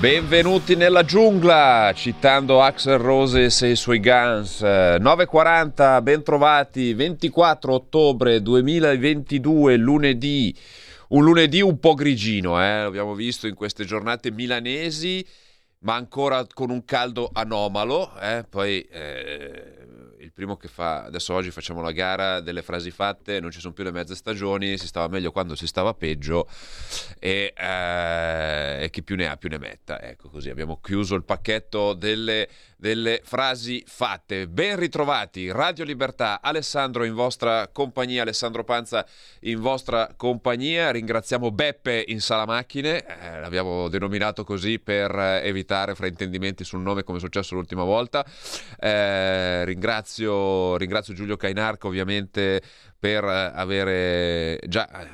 Benvenuti nella giungla, citando Axel Roses e i suoi Guns. Eh, 9.40, bentrovati, 24 ottobre 2022, lunedì. Un lunedì un po' grigino, eh? l'abbiamo visto in queste giornate milanesi, ma ancora con un caldo anomalo. eh. Poi eh, primo che fa, adesso oggi facciamo la gara delle frasi fatte, non ci sono più le mezze stagioni, si stava meglio quando si stava peggio e, eh, e chi più ne ha più ne metta. Ecco così abbiamo chiuso il pacchetto delle, delle frasi fatte. Ben ritrovati, Radio Libertà, Alessandro in vostra compagnia, Alessandro Panza in vostra compagnia. Ringraziamo Beppe in sala macchine, eh, l'abbiamo denominato così per eh, evitare fraintendimenti sul nome come è successo l'ultima volta. Eh, ringrazio, ringrazio Giulio Cainarca ovviamente per eh, avere già eh,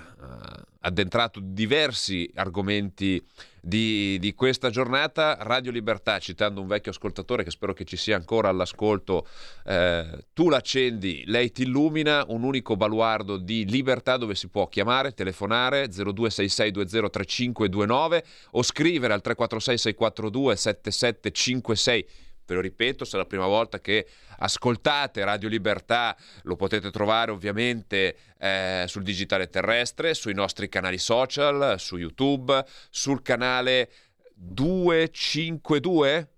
addentrato diversi argomenti di, di questa giornata. Radio Libertà, citando un vecchio ascoltatore che spero che ci sia ancora all'ascolto, eh, tu l'accendi, lei ti illumina, un unico baluardo di libertà dove si può chiamare, telefonare 0266203529 o scrivere al 346 642 7756 Ve lo ripeto, se è la prima volta che ascoltate Radio Libertà, lo potete trovare ovviamente eh, sul digitale terrestre, sui nostri canali social, su YouTube, sul canale 252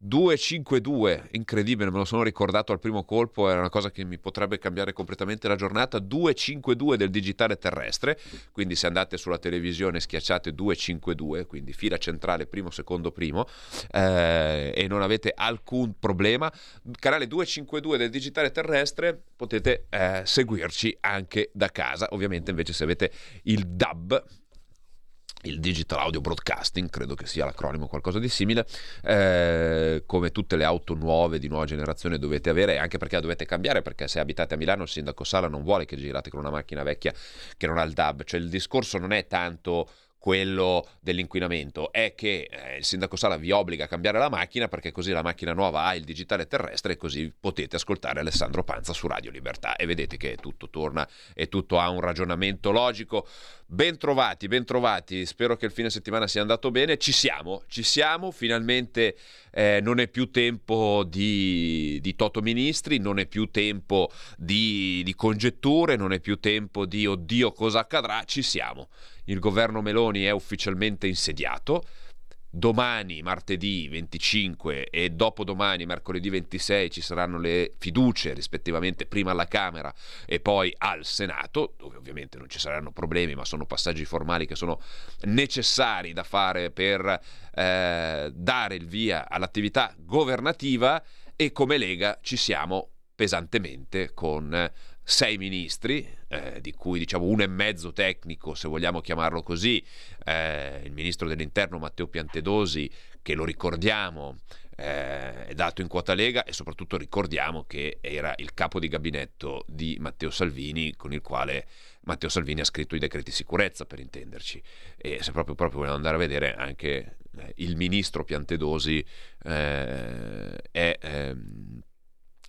252, incredibile, me lo sono ricordato al primo colpo, era una cosa che mi potrebbe cambiare completamente la giornata. 252 del digitale terrestre, quindi se andate sulla televisione schiacciate 252, quindi fila centrale primo, secondo, primo, eh, e non avete alcun problema. Canale 252 del digitale terrestre potete eh, seguirci anche da casa. Ovviamente invece se avete il DAB, il Digital Audio Broadcasting, credo che sia l'acronimo o qualcosa di simile, eh, come tutte le auto nuove di nuova generazione dovete avere, anche perché la dovete cambiare, perché se abitate a Milano il sindaco Sala non vuole che girate con una macchina vecchia che non ha il DAB, cioè il discorso non è tanto quello dell'inquinamento è che eh, il sindaco Sala vi obbliga a cambiare la macchina perché così la macchina nuova ha il digitale terrestre e così potete ascoltare Alessandro Panza su Radio Libertà. E vedete che tutto torna e tutto ha un ragionamento logico. Bentrovati, bentrovati, spero che il fine settimana sia andato bene, ci siamo, ci siamo, finalmente eh, non è più tempo di, di Toto Ministri, non è più tempo di, di congetture, non è più tempo di oddio cosa accadrà, ci siamo il governo Meloni è ufficialmente insediato. Domani, martedì 25 e dopodomani, mercoledì 26, ci saranno le fiducie rispettivamente prima alla Camera e poi al Senato, dove ovviamente non ci saranno problemi, ma sono passaggi formali che sono necessari da fare per eh, dare il via all'attività governativa e come Lega ci siamo pesantemente con sei ministri, eh, di cui diciamo uno e mezzo tecnico, se vogliamo chiamarlo così, eh, il ministro dell'interno Matteo Piantedosi, che lo ricordiamo, eh, è dato in quota Lega e soprattutto ricordiamo che era il capo di gabinetto di Matteo Salvini, con il quale Matteo Salvini ha scritto i decreti sicurezza, per intenderci. E se proprio, proprio vogliamo andare a vedere anche eh, il ministro Piantedosi eh, è ehm,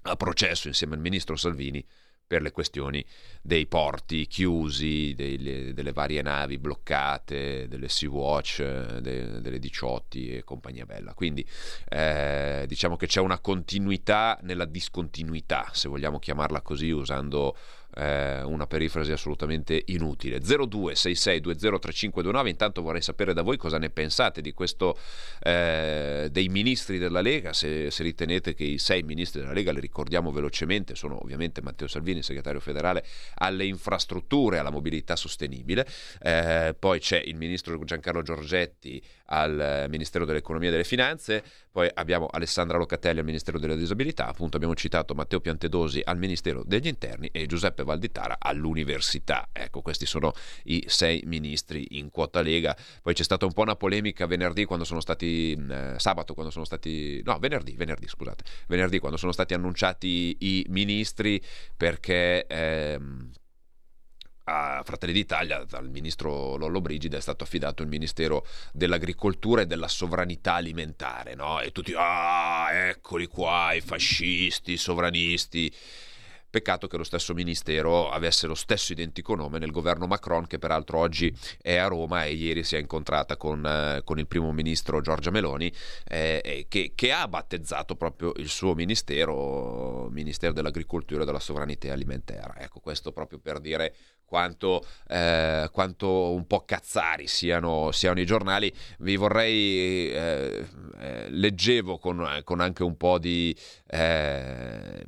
a processo insieme al ministro Salvini per le questioni dei porti chiusi, delle, delle varie navi bloccate, delle Sea-Watch, de, delle 18 e compagnia bella. Quindi eh, diciamo che c'è una continuità nella discontinuità, se vogliamo chiamarla così, usando eh, una perifrasi assolutamente inutile. 0266203529, intanto vorrei sapere da voi cosa ne pensate di questo eh, dei ministri della Lega, se, se, ritenete che i sei ministri della Lega, li ricordiamo velocemente, sono ovviamente Matteo Salvini, segretario federale alle infrastrutture, alla mobilità sostenibile, eh, poi c'è il ministro Giancarlo Giorgetti al Ministero dell'Economia e delle Finanze, poi abbiamo Alessandra Locatelli al Ministero delle Disabilità, appunto abbiamo citato Matteo Piantedosi al Ministero degli Interni e Giuseppe Valditara all'università. Ecco, questi sono i sei ministri in quota Lega. Poi c'è stata un po' una polemica venerdì quando sono stati, eh, sabato quando sono stati, no, venerdì, venerdì, scusate, venerdì quando sono stati annunciati i ministri perché... Ehm, a Fratelli d'Italia dal ministro Lollo Brigida è stato affidato il Ministero dell'Agricoltura e della Sovranità Alimentare, no? E tutti, ah, eccoli qua, i fascisti, i sovranisti. Peccato che lo stesso ministero avesse lo stesso identico nome nel governo Macron, che peraltro oggi è a Roma e ieri si è incontrata con, eh, con il primo ministro Giorgia Meloni, eh, che, che, ha battezzato proprio il suo ministero, Ministero dell'Agricoltura e della Sovranità Alimentare. Ecco, questo proprio per dire quanto, eh, quanto, un po' cazzari siano, siano, i giornali. Vi vorrei, eh, eh, leggevo con, con, anche un po' di eh,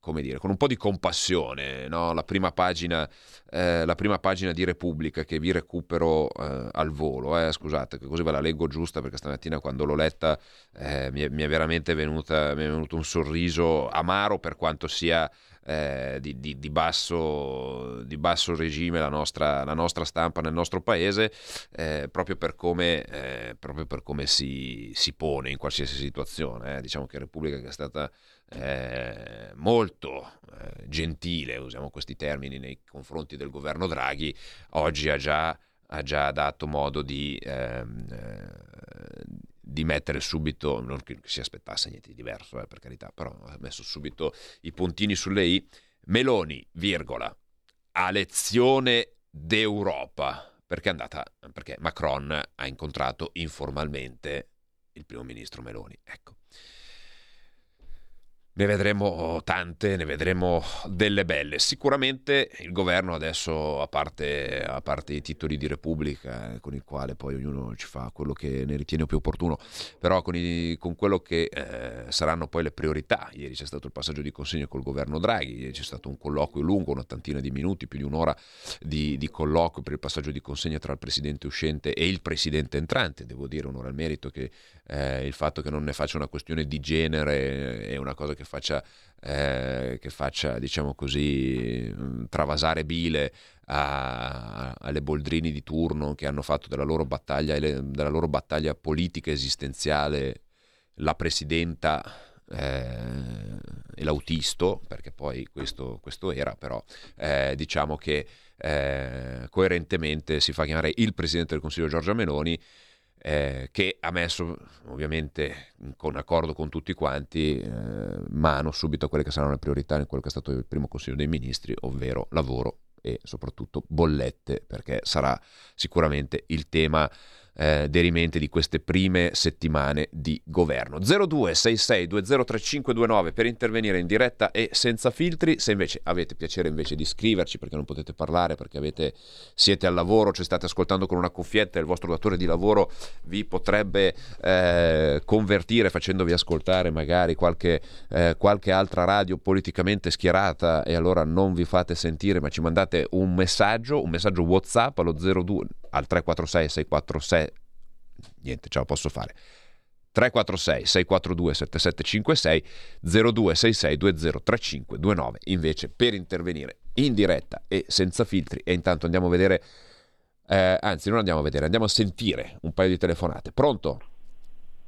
come dire, con un po' di compassione, no? la, prima pagina, eh, la, prima pagina, di Repubblica che vi recupero eh, al volo, eh, scusate, così ve la leggo giusta perché stamattina quando l'ho letta eh, mi è, mi, è, veramente venuta, è venuto un sorriso amaro per quanto sia eh, di, di, di, basso, di, basso, regime la nostra, la nostra, stampa nel nostro paese, eh, proprio per come, proprio per come si, si, pone in qualsiasi situazione. Diciamo che Repubblica che è stata eh, molto eh, gentile, usiamo questi termini, nei confronti del governo Draghi, oggi ha già, ha già dato modo di, ehm, eh, di mettere subito, non che si aspettasse niente di diverso, eh, per carità, però ha messo subito i puntini sulle i. Meloni, virgola, a lezione d'Europa, perché è andata, perché Macron ha incontrato informalmente il primo ministro Meloni. Ecco. Ne vedremo tante, ne vedremo delle belle. Sicuramente il governo adesso, a parte, a parte i titoli di Repubblica, con il quale poi ognuno ci fa quello che ne ritiene più opportuno, però con, i, con quello che eh, saranno poi le priorità. Ieri c'è stato il passaggio di consegna col governo Draghi, ieri c'è stato un colloquio lungo, un'ottantina di minuti, più di un'ora di, di colloquio per il passaggio di consegna tra il presidente uscente e il presidente entrante. Devo dire, onore al merito che eh, il fatto che non ne faccia una questione di genere è una cosa che faccia, eh, che faccia diciamo così, travasare bile a, alle Boldrini di turno che hanno fatto della loro battaglia, della loro battaglia politica esistenziale la presidenta eh, e l'autisto, perché poi questo, questo era, però eh, diciamo che eh, coerentemente si fa chiamare il Presidente del Consiglio Giorgia Meloni eh, che ha messo ovviamente con accordo con tutti quanti eh, mano subito a quelle che saranno le priorità in quello che è stato il primo Consiglio dei Ministri, ovvero lavoro e soprattutto bollette, perché sarà sicuramente il tema eh, derimente di queste prime settimane di governo. 0266203529 per intervenire in diretta e senza filtri. Se invece avete piacere invece di scriverci perché non potete parlare, perché avete, siete al lavoro, ci state ascoltando con una cuffietta e il vostro datore di lavoro vi potrebbe eh, convertire facendovi ascoltare magari qualche, eh, qualche altra radio politicamente schierata e allora non vi fate sentire ma ci mandate un messaggio, un messaggio WhatsApp allo 02 al 346 646 niente, ce la posso fare. 346 642 7756 0266 203529 invece per intervenire in diretta e senza filtri e intanto andiamo a vedere eh, anzi non andiamo a vedere andiamo a sentire un paio di telefonate pronto?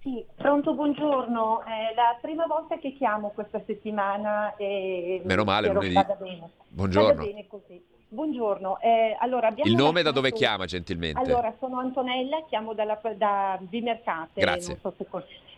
Sì, pronto, buongiorno. È la prima volta che chiamo questa settimana e meno male lunedì. Vada bene. Buongiorno. Vada bene così. Buongiorno, eh, allora abbiamo Il nome da dove chiama gentilmente? Allora, sono Antonella, chiamo dalla, da Bimercate. Grazie. so se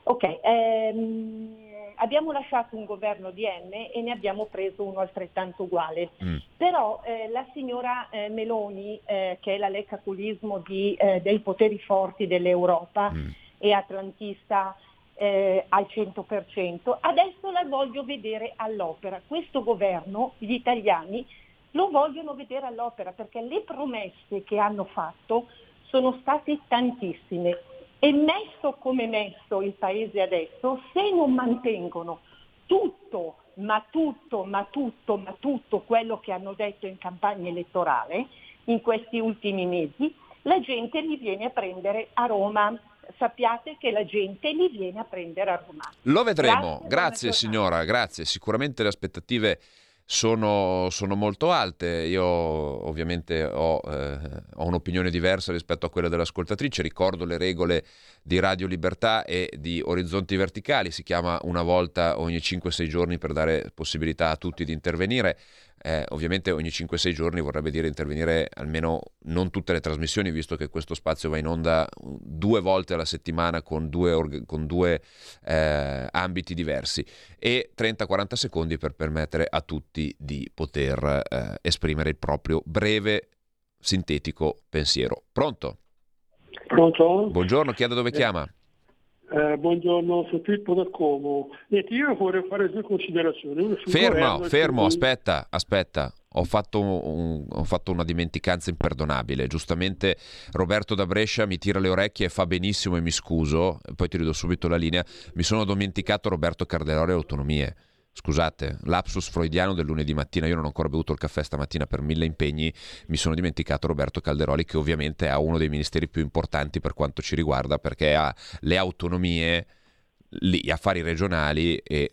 Ok, ehm, abbiamo lasciato un governo di M e ne abbiamo preso uno altrettanto uguale. Mm. Però eh, la signora eh, Meloni, eh, che è la leccaculismo di, eh, dei poteri forti dell'Europa Mm. e atlantista eh, al 100%, adesso la voglio vedere all'opera. Questo governo, gli italiani, lo vogliono vedere all'opera perché le promesse che hanno fatto sono state tantissime e messo come messo il paese adesso, se non mantengono tutto, ma tutto, ma tutto, ma tutto quello che hanno detto in campagna elettorale in questi ultimi mesi, la gente li viene a prendere a Roma. Sappiate che la gente li viene a prendere a Roma. Lo vedremo, Grazie, grazie, signora, grazie. Sicuramente le aspettative sono, sono molto alte. Io ovviamente ho, eh, ho, un'opinione diversa rispetto a quella dell'ascoltatrice, ricordo le regole di Radio Libertà e di Orizzonti Verticali, si chiama una volta ogni 5-6 giorni per dare possibilità a tutti di intervenire. Eh, ovviamente ogni 5-6 giorni vorrebbe dire intervenire almeno non tutte le trasmissioni, visto che questo spazio va in onda due volte alla settimana con due, org- con due eh, ambiti diversi e 30-40 secondi per permettere a tutti di poter eh, esprimere il proprio breve, sintetico pensiero. Pronto? Pronto? Buongiorno, chi è da dove chiama? Eh, buongiorno, sono Filippo da Como. Niente, io vorrei fare due considerazioni. Fermo, fermo, sul... aspetta, aspetta. Ho fatto, un, ho fatto, una dimenticanza imperdonabile. Giustamente Roberto da Brescia mi tira le orecchie e fa benissimo e mi scuso, poi ti ridò subito la linea. Mi sono dimenticato Roberto Cardelore e Autonomie. Scusate, lapsus freudiano del lunedì mattina, io non ho ancora bevuto il caffè stamattina per mille impegni, mi sono dimenticato Roberto Calderoli che ovviamente ha uno dei ministeri più importanti per quanto ci riguarda perché ha le autonomie, gli affari regionali e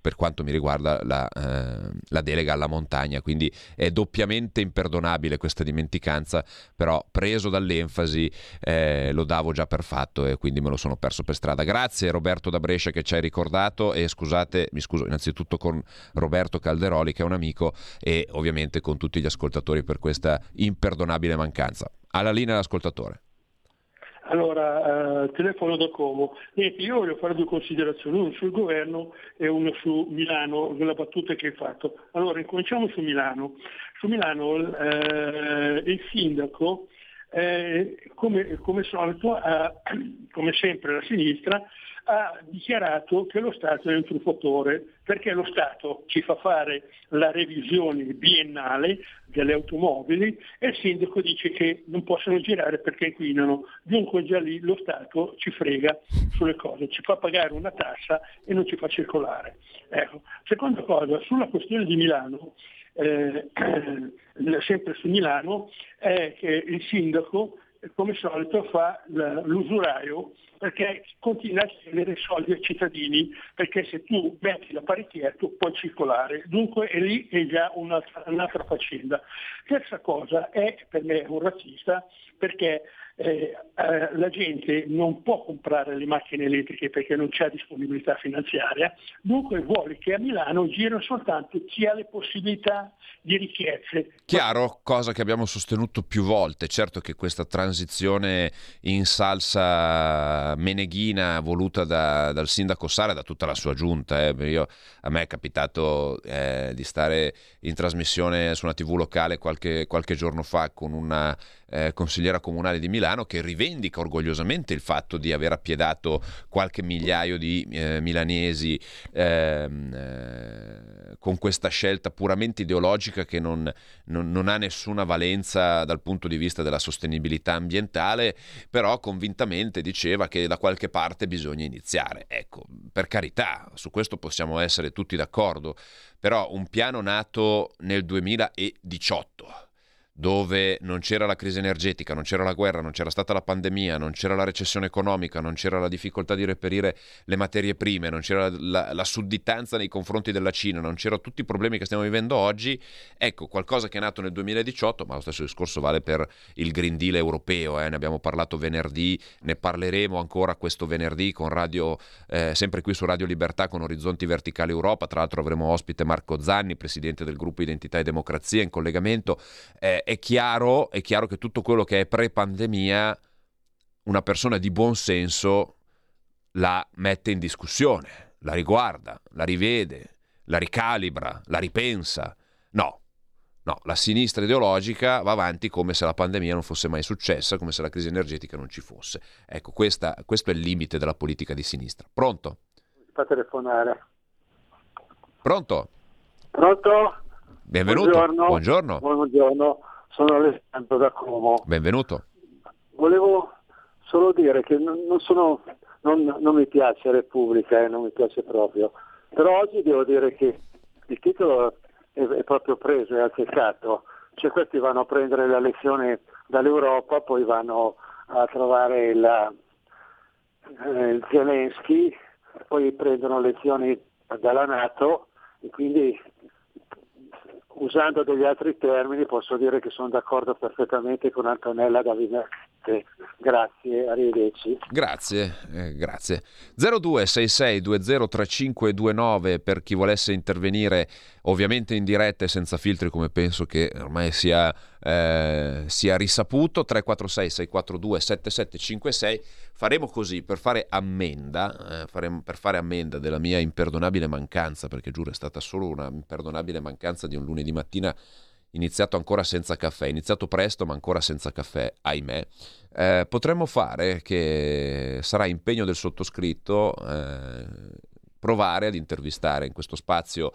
per quanto mi riguarda la, eh, la, delega alla montagna, quindi è doppiamente imperdonabile questa dimenticanza, però preso dall'enfasi eh, lo davo già per fatto e quindi me lo sono perso per strada. Grazie Roberto da Brescia che ci hai ricordato e scusate, mi scuso innanzitutto con Roberto Calderoli che è un amico e ovviamente con tutti gli ascoltatori per questa imperdonabile mancanza. Alla linea l'ascoltatore. Allora, eh, telefono da Como. Niente, io voglio fare due considerazioni, una sul governo e una su Milano, della battuta che hai fatto. Allora, incominciamo su Milano. Su Milano eh, il sindaco, eh, come, come, solito, come sempre la sinistra, ha dichiarato che lo Stato è un truffatore perché lo Stato ci fa fare la revisione biennale delle automobili e il sindaco dice che non possono girare perché inquinano. Dunque già lì lo Stato ci frega sulle cose, ci fa pagare una tassa e non ci fa circolare. Ecco. Seconda cosa, sulla questione di Milano, eh, sempre su Milano, è che il sindaco come al solito fa l'usuraio perché continua a chiedere soldi ai cittadini, perché se tu metti la paritiera tu puoi circolare, dunque è lì è già un'altra, un'altra faccenda. Terza cosa è per me un razzista perché eh, eh, la gente non può comprare le macchine elettriche perché non c'è disponibilità finanziaria, dunque vuole che a Milano girino soltanto chi ha le possibilità di richieste. Chiaro, cosa che abbiamo sostenuto più volte, certo che questa transizione in salsa meneghina voluta da, dal sindaco Sara e da tutta la sua giunta, eh. Io, a me è capitato eh, di stare in trasmissione su una tv locale qualche, qualche giorno fa con una eh, consigliera comunale di Milano che rivendica orgogliosamente il fatto di aver appiedato qualche migliaio di eh, milanesi ehm, eh, con questa scelta puramente ideologica che non, non, non, ha nessuna valenza dal punto di vista della sostenibilità ambientale, però convintamente diceva che da qualche parte bisogna iniziare. Ecco, per carità, su questo possiamo essere tutti d'accordo, però un piano nato nel 2018 dove non c'era la crisi energetica, non c'era la guerra, non c'era stata la pandemia, non c'era la recessione economica, non c'era la difficoltà di reperire le materie prime, non c'era la, la sudditanza nei confronti della Cina, non c'erano tutti i problemi che stiamo vivendo oggi, ecco qualcosa che è nato nel 2018, ma lo stesso discorso vale per il Green Deal europeo, eh? ne abbiamo parlato venerdì, ne parleremo ancora questo venerdì con radio, eh, sempre qui su Radio Libertà con Orizzonti Verticali Europa, tra l'altro avremo ospite Marco Zanni, presidente del gruppo Identità e Democrazia in collegamento. Eh, è chiaro, è chiaro che tutto quello che è pre-pandemia, una persona di buon senso la mette in discussione, la riguarda, la rivede, la ricalibra, la ripensa. No, no, la sinistra ideologica va avanti come se la pandemia non fosse mai successa, come se la crisi energetica non ci fosse. Ecco, questa, questo è il limite della politica di sinistra. Pronto? Fa telefonare. Pronto? Pronto? Benvenuto. Buongiorno. Buongiorno. Buongiorno sono Alessandro da Como. Benvenuto. Volevo solo dire che non, sono, non, non mi piace Repubblica eh, non mi piace proprio, però oggi devo dire che il titolo è, è proprio preso, è azzeccato, cioè questi vanno a prendere la lezione dall'Europa, poi vanno a trovare la, eh, il Zelensky, poi prendono lezioni dalla Nato e quindi usando degli altri termini posso dire che sono d'accordo perfettamente con Antonella Davimercante. Grazie, arrivederci. Grazie, eh, grazie. 0266203529 per chi volesse intervenire ovviamente in diretta e senza filtri come penso che ormai sia, eh, sia risaputo 346 642 7756 faremo così per fare ammenda eh, faremo, per fare ammenda della mia imperdonabile mancanza perché giuro è stata solo una imperdonabile mancanza di un lunedì mattina iniziato ancora senza caffè, iniziato presto ma ancora senza caffè, ahimè, eh, potremmo fare che sarà impegno del sottoscritto eh, provare ad intervistare in questo spazio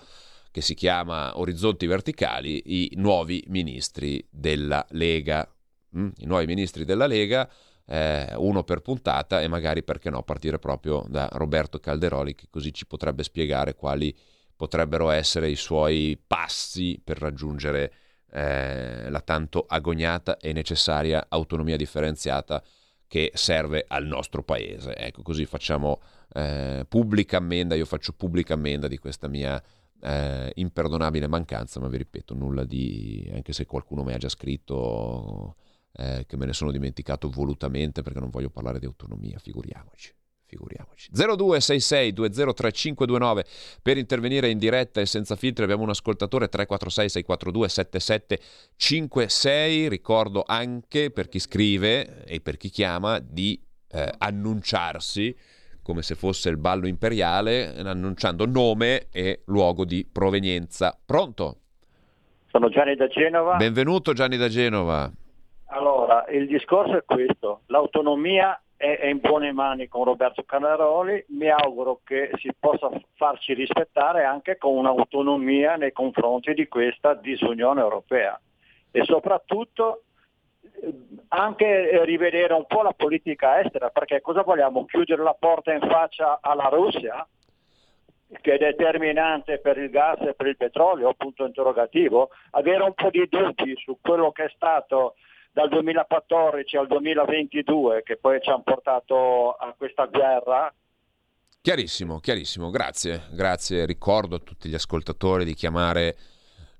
che si chiama Orizzonti Verticali i nuovi ministri della Lega. Mm? I nuovi ministri della Lega, eh, uno per puntata e magari perché no partire proprio da Roberto Calderoli che così ci potrebbe spiegare quali potrebbero essere i suoi passi per raggiungere eh, la tanto agognata e necessaria autonomia differenziata che serve al nostro paese. Ecco, così facciamo eh, pubblica ammenda, io faccio pubblica ammenda di questa mia eh, imperdonabile mancanza, ma vi ripeto, nulla di, anche se qualcuno mi ha già scritto eh, che me ne sono dimenticato volutamente perché non voglio parlare di autonomia, figuriamoci figuriamoci. 0266 203529 per intervenire in diretta e senza filtri abbiamo un ascoltatore 346 642 7756. Ricordo anche per chi scrive e per chi chiama di eh, annunciarsi come se fosse il ballo imperiale, annunciando nome e luogo di provenienza. Pronto? Sono Gianni da Genova. Benvenuto Gianni da Genova. Allora, il discorso è questo, l'autonomia è, è in buone mani con Roberto Canaroli, mi auguro che si possa farci rispettare anche con un'autonomia nei confronti di questa disunione europea e soprattutto anche rivedere un po' la politica estera, perché cosa vogliamo? Chiudere la porta in faccia alla Russia? che è determinante per il gas e per il petrolio, punto interrogativo, avere un po' di dubbi su quello che è stato dal 2014 al 2022 che poi ci hanno portato a questa guerra. Chiarissimo, chiarissimo, grazie, grazie. Ricordo a tutti gli ascoltatori di chiamare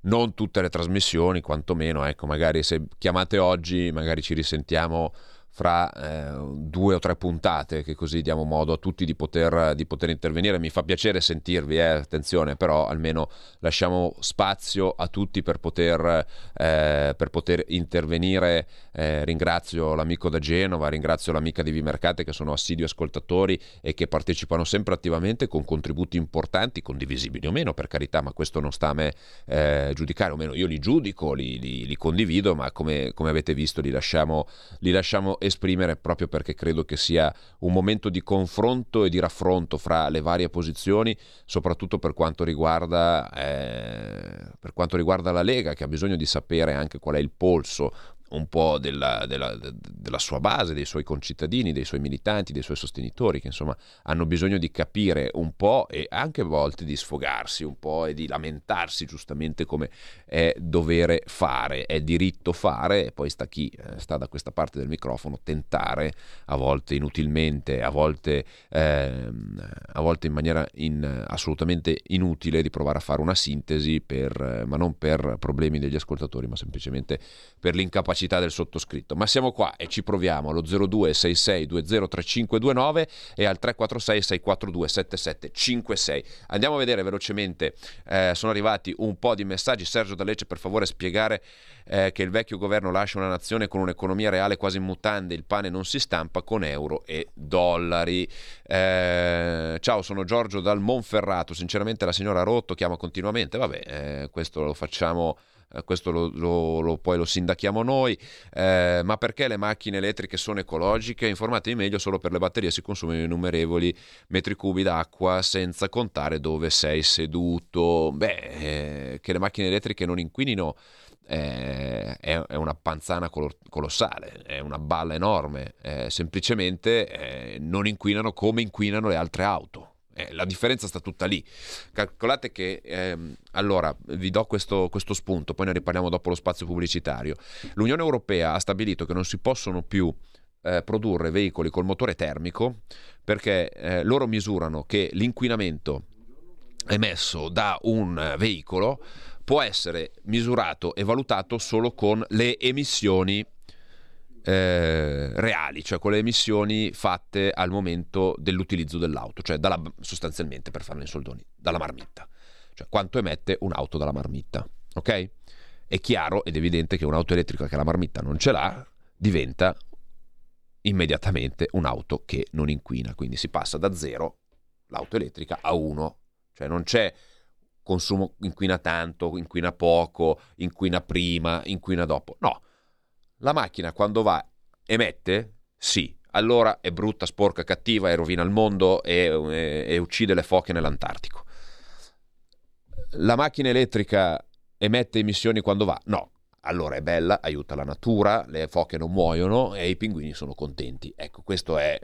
non tutte le trasmissioni, quantomeno, ecco, magari se chiamate oggi, magari ci risentiamo fra eh, due o tre puntate, che così diamo modo a tutti di poter, di poter intervenire. Mi fa piacere sentirvi, eh, attenzione, però almeno lasciamo spazio a tutti per poter, eh, per poter intervenire. Eh, ringrazio l'amico da Genova, ringrazio l'amica di Vimercate che sono assidui ascoltatori e che partecipano sempre attivamente con contributi importanti, condivisibili o meno, per carità, ma questo non sta a me eh, giudicare, o meno io li giudico, li, li, li condivido, ma come, come, avete visto li lasciamo, li lasciamo esprimere proprio perché credo che sia un momento di confronto e di raffronto fra le varie posizioni, soprattutto per quanto riguarda, eh, per quanto riguarda la Lega, che ha bisogno di sapere anche qual è il polso un po' della, della, della, sua base, dei suoi concittadini, dei suoi militanti, dei suoi sostenitori, che insomma hanno bisogno di capire un po' e anche a volte di sfogarsi un po' e di lamentarsi giustamente come è dovere fare, è diritto fare, e poi sta chi eh, sta da questa parte del microfono tentare, a volte inutilmente, a volte, eh, a volte in maniera in, assolutamente inutile, di provare a fare una sintesi, per, ma non per problemi degli ascoltatori, ma semplicemente per l'incapacità capacità del sottoscritto. Ma siamo qua e ci proviamo allo 0266203529 e al 346 642 7756. Andiamo a vedere velocemente, eh, sono arrivati un po' di messaggi. Sergio Dallecce, per favore spiegare eh, che il vecchio governo lascia una nazione con un'economia reale quasi in mutande, il pane non si stampa con euro e dollari. Eh, ciao, sono Giorgio dal Monferrato, sinceramente la signora Rotto chiama continuamente, vabbè, eh, questo lo facciamo questo lo, lo, lo, poi lo sindachiamo noi, eh, ma perché le macchine elettriche sono ecologiche? Informatevi meglio, solo per le batterie si consumano innumerevoli metri cubi d'acqua senza contare dove sei seduto. Beh, eh, che le macchine elettriche non inquinino eh, è, è, una panzana colossale, è una balla enorme, eh, semplicemente eh, non inquinano come inquinano le altre auto. Eh, la differenza sta tutta lì. Calcolate che, ehm, allora, vi do questo, questo, spunto, poi ne riparliamo dopo lo spazio pubblicitario. L'Unione Europea ha stabilito che non si possono più eh, produrre veicoli col motore termico perché eh, loro misurano che l'inquinamento emesso da un veicolo può essere misurato e valutato solo con le emissioni eh, reali, cioè con le emissioni fatte al momento dell'utilizzo dell'auto, cioè dalla, sostanzialmente per farlo in soldoni, dalla marmitta, cioè quanto emette un'auto dalla marmitta, ok? È chiaro ed evidente che un'auto elettrica che la marmitta non ce l'ha diventa immediatamente un'auto che non inquina, quindi si passa da zero l'auto elettrica a uno, cioè non c'è consumo inquina tanto, inquina poco, inquina prima, inquina dopo, no, la macchina quando va emette, sì, allora è brutta, sporca, cattiva e rovina il mondo e, e, e uccide le foche nell'Antartico. La macchina elettrica emette emissioni quando va? No, allora è bella, aiuta la natura, le foche non muoiono e i pinguini sono contenti. Ecco, questo è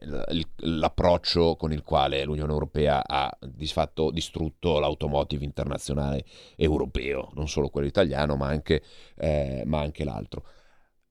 l'approccio con il quale l'Unione Europea ha di fatto distrutto l'automotive internazionale europeo, non solo quello italiano, ma anche, eh, ma anche l'altro.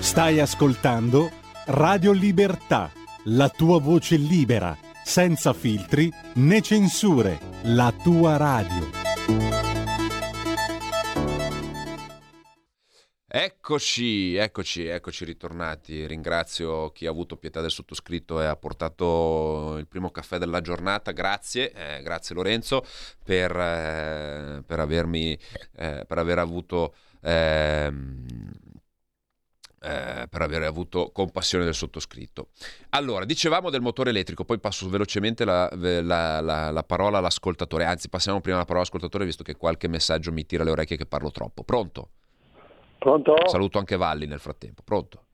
Stai ascoltando Radio Libertà, la tua voce libera, senza filtri né censure, la tua radio. Eccoci, eccoci, eccoci ritornati. Ringrazio chi ha avuto pietà del sottoscritto e ha portato il primo caffè della giornata. Grazie, eh, grazie Lorenzo per, eh, per avermi, eh, per aver avuto ehm, eh, per aver avuto compassione del sottoscritto. Allora, dicevamo del motore elettrico, poi passo velocemente la, la, la, la, parola all'ascoltatore, anzi passiamo prima la parola all'ascoltatore visto che qualche messaggio mi tira le orecchie che parlo troppo. Pronto? Pronto? Saluto anche Valli nel frattempo. Pronto?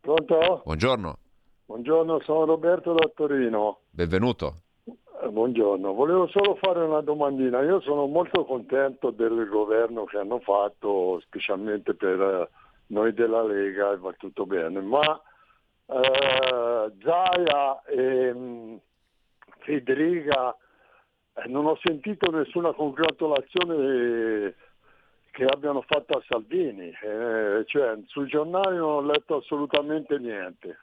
Pronto? Buongiorno. Buongiorno, sono Roberto da Torino. Benvenuto. Eh, buongiorno, volevo solo fare una domandina. Io sono molto contento del governo che hanno fatto, specialmente per eh, noi della Lega e va tutto bene, ma eh, Zaia e mh, Federica eh, non ho sentito nessuna congratulazione che abbiano fatto a Salvini, eh, cioè sui giornali non ho letto assolutamente niente.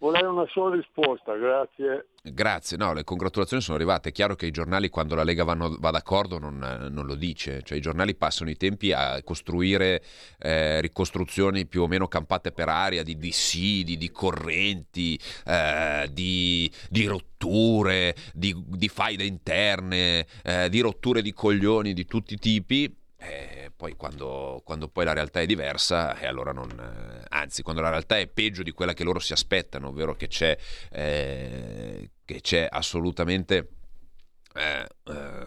Vorrei una sola risposta, grazie. Grazie, no, le congratulazioni sono arrivate. È chiaro che i giornali quando la Lega vanno, va d'accordo non, non, lo dice, cioè i giornali passano i tempi a costruire eh, ricostruzioni più o meno campate per aria di dissidi, di correnti, eh, di, di, rotture, di, di faide interne, eh, di rotture di coglioni di tutti i tipi eh, poi quando, quando, poi la realtà è diversa, e allora non, eh, anzi, quando la realtà è peggio di quella che loro si aspettano, ovvero che c'è, eh, che c'è assolutamente eh, eh,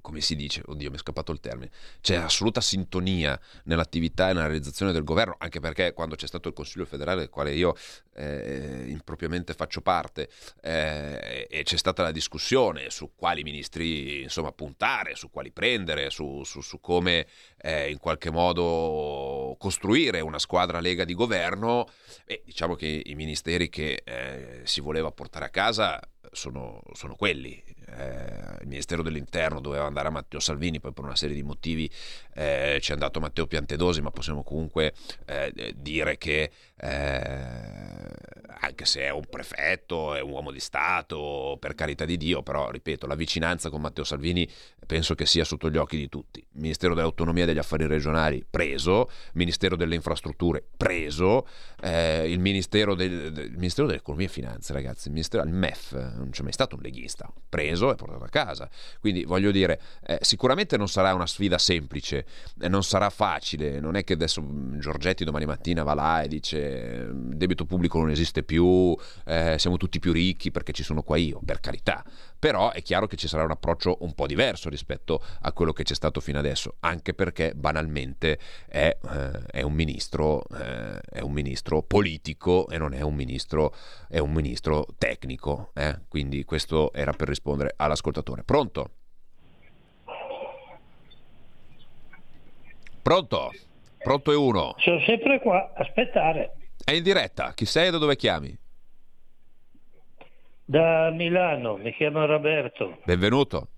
come si dice, oddio mi è scappato il termine, c'è assoluta sintonia nell'attività e nella realizzazione del governo, anche perché quando c'è stato il Consiglio federale del quale io eh, impropriamente faccio parte eh, e c'è stata la discussione su quali ministri insomma puntare, su quali prendere, su, su, su come eh, in qualche modo costruire una squadra lega di governo, diciamo che i ministeri che eh, si voleva portare a casa sono, sono quelli, eh, il Ministero dell'Interno doveva andare a Matteo Salvini, poi per una serie di motivi eh, ci è andato Matteo Piantedosi, ma possiamo comunque eh, dire che eh, anche se è un prefetto, è un uomo di Stato, per carità di Dio, però ripeto, la vicinanza con Matteo Salvini penso che sia sotto gli occhi di tutti. Ministero dell'Autonomia e degli Affari Regionali preso, Ministero delle Infrastrutture preso, eh, il, Ministero del, il, Ministero dell'Economia e Finanze, ragazzi, il, Ministero, il MEF, non c'è mai stato un leghista, preso e portato a casa. Quindi voglio dire, eh, sicuramente non sarà una sfida semplice, eh, non sarà facile, non è che adesso Giorgetti domani mattina va là e dice il debito pubblico non esiste più, eh, siamo tutti più ricchi perché ci sono qua io, per carità. Però è chiaro che ci sarà un approccio un po' diverso rispetto a quello che c'è stato fino adesso, anche perché banalmente è, eh, è un, ministro, eh, è un ministro politico e non è un ministro, è un ministro tecnico. eh. Quindi questo era per rispondere all'ascoltatore. Pronto? Pronto? Pronto è uno. Sono sempre qua, aspettare. È in diretta. Chi sei e da dove chiami? Da Milano, mi chiamo Roberto. Benvenuto.